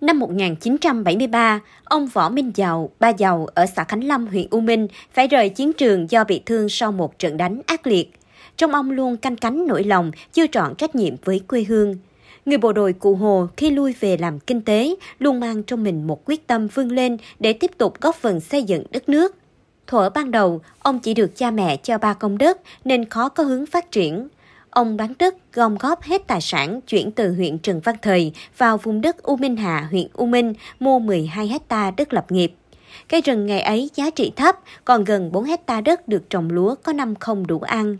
Năm 1973, ông Võ Minh Giàu, ba Giàu ở xã Khánh Lâm, huyện U Minh phải rời chiến trường do bị thương sau một trận đánh ác liệt. Trong ông luôn canh cánh nỗi lòng, chưa trọn trách nhiệm với quê hương. Người bộ đội Cụ Hồ khi lui về làm kinh tế luôn mang trong mình một quyết tâm vươn lên để tiếp tục góp phần xây dựng đất nước. Thuở ban đầu, ông chỉ được cha mẹ cho ba công đất nên khó có hướng phát triển. Ông bán đất, gom góp hết tài sản chuyển từ huyện Trần Văn Thời vào vùng đất U Minh Hạ, huyện U Minh, mua 12 hecta đất lập nghiệp. Cây rừng ngày ấy giá trị thấp, còn gần 4 hecta đất được trồng lúa có năm không đủ ăn.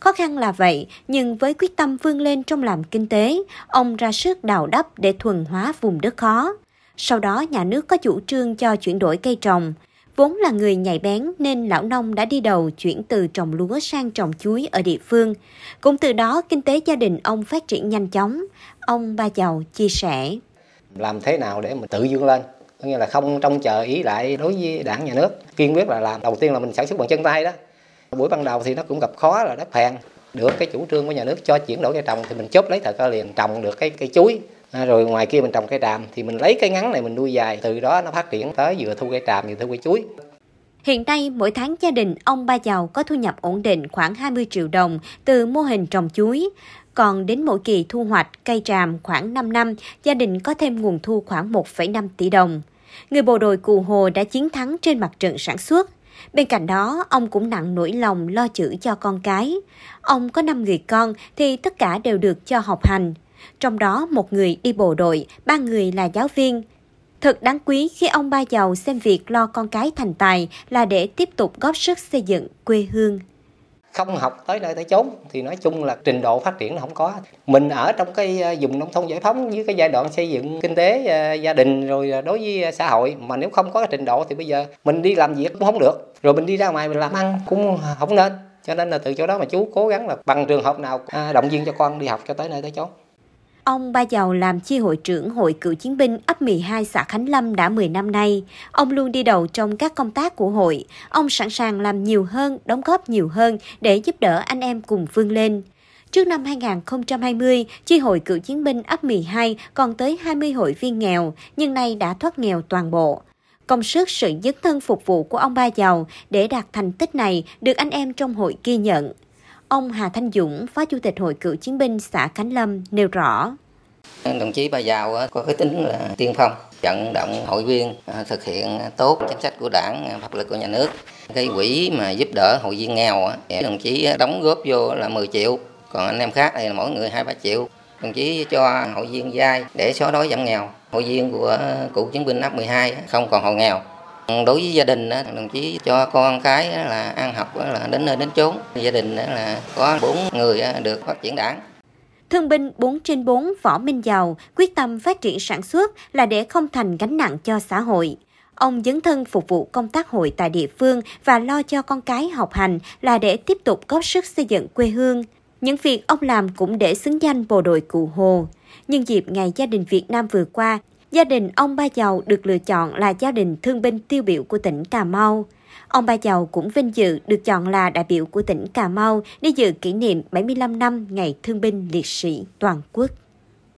Khó khăn là vậy, nhưng với quyết tâm vươn lên trong làm kinh tế, ông ra sức đào đắp để thuần hóa vùng đất khó. Sau đó nhà nước có chủ trương cho chuyển đổi cây trồng. Vốn là người nhạy bén nên lão nông đã đi đầu chuyển từ trồng lúa sang trồng chuối ở địa phương. Cũng từ đó kinh tế gia đình ông phát triển nhanh chóng. Ông Ba Giàu chia sẻ. Làm thế nào để mình tự vươn lên? Có nghĩa là không trông chờ ý lại đối với đảng nhà nước. Kiên quyết là làm. Đầu tiên là mình sản xuất bằng chân tay đó. Buổi ban đầu thì nó cũng gặp khó là đất phèn. Được cái chủ trương của nhà nước cho chuyển đổi cây trồng thì mình chốt lấy thời cơ liền trồng được cái cây chuối À, rồi ngoài kia mình trồng cây tràm thì mình lấy cây ngắn này mình nuôi dài từ đó nó phát triển tới vừa thu cây tràm vừa thu cây chuối Hiện nay, mỗi tháng gia đình ông Ba Giàu có thu nhập ổn định khoảng 20 triệu đồng từ mô hình trồng chuối. Còn đến mỗi kỳ thu hoạch cây tràm khoảng 5 năm, gia đình có thêm nguồn thu khoảng 1,5 tỷ đồng. Người bộ đội Cù Hồ đã chiến thắng trên mặt trận sản xuất. Bên cạnh đó, ông cũng nặng nỗi lòng lo chữ cho con cái. Ông có 5 người con thì tất cả đều được cho học hành trong đó một người đi bộ đội, ba người là giáo viên. Thật đáng quý khi ông ba giàu xem việc lo con cái thành tài là để tiếp tục góp sức xây dựng quê hương. Không học tới nơi tới chốn thì nói chung là trình độ phát triển nó không có. Mình ở trong cái ờ, vùng nông thôn giải phóng với cái giai đoạn xây dựng kinh tế ờ, gia đình rồi ờ, đối với xã hội. Mà nếu không có cái trình độ thì bây giờ mình đi làm việc cũng không được. Rồi mình đi ra ngoài mình làm ăn cũng không nên. Cho nên là từ chỗ đó mà chú cố gắng là bằng trường hợp nào động viên cho con đi học cho tới nơi tới chốn. Ông Ba Giàu làm chi hội trưởng Hội Cựu Chiến binh ấp 12 xã Khánh Lâm đã 10 năm nay. Ông luôn đi đầu trong các công tác của hội. Ông sẵn sàng làm nhiều hơn, đóng góp nhiều hơn để giúp đỡ anh em cùng vươn lên. Trước năm 2020, chi hội cựu chiến binh ấp 12 còn tới 20 hội viên nghèo, nhưng nay đã thoát nghèo toàn bộ. Công sức sự dấn thân phục vụ của ông Ba Giàu để đạt thành tích này được anh em trong hội ghi nhận. Ông Hà Thanh Dũng, Phó Chủ tịch Hội Cựu Chiến binh xã Khánh Lâm nêu rõ. Đồng chí Ba Giàu có cái tính là tiên phong, vận động hội viên à, thực hiện tốt chính sách của đảng, à, pháp luật của nhà nước. Cái quỹ mà giúp đỡ hội viên nghèo, đồng chí đóng góp vô là 10 triệu, còn anh em khác thì mỗi người 2-3 triệu. Đồng chí cho hội viên vay để xóa đói giảm nghèo. Hội viên của cựu chiến binh ấp 12 không còn hộ nghèo. Đối với gia đình đồng chí cho con cái là ăn học là đến nơi đến chốn. Gia đình là có bốn người được phát triển đảng. Thương binh 4 trên 4 Võ Minh Giàu quyết tâm phát triển sản xuất là để không thành gánh nặng cho xã hội. Ông dấn thân phục vụ công tác hội tại địa phương và lo cho con cái học hành là để tiếp tục góp sức xây dựng quê hương. Những việc ông làm cũng để xứng danh bộ đội Cụ Hồ. Nhân dịp Ngày Gia đình Việt Nam vừa qua, Gia đình ông Ba Giàu được lựa chọn là gia đình thương binh tiêu biểu của tỉnh Cà Mau. Ông Ba Giàu cũng vinh dự được chọn là đại biểu của tỉnh Cà Mau để dự kỷ niệm 75 năm Ngày Thương binh Liệt sĩ Toàn quốc.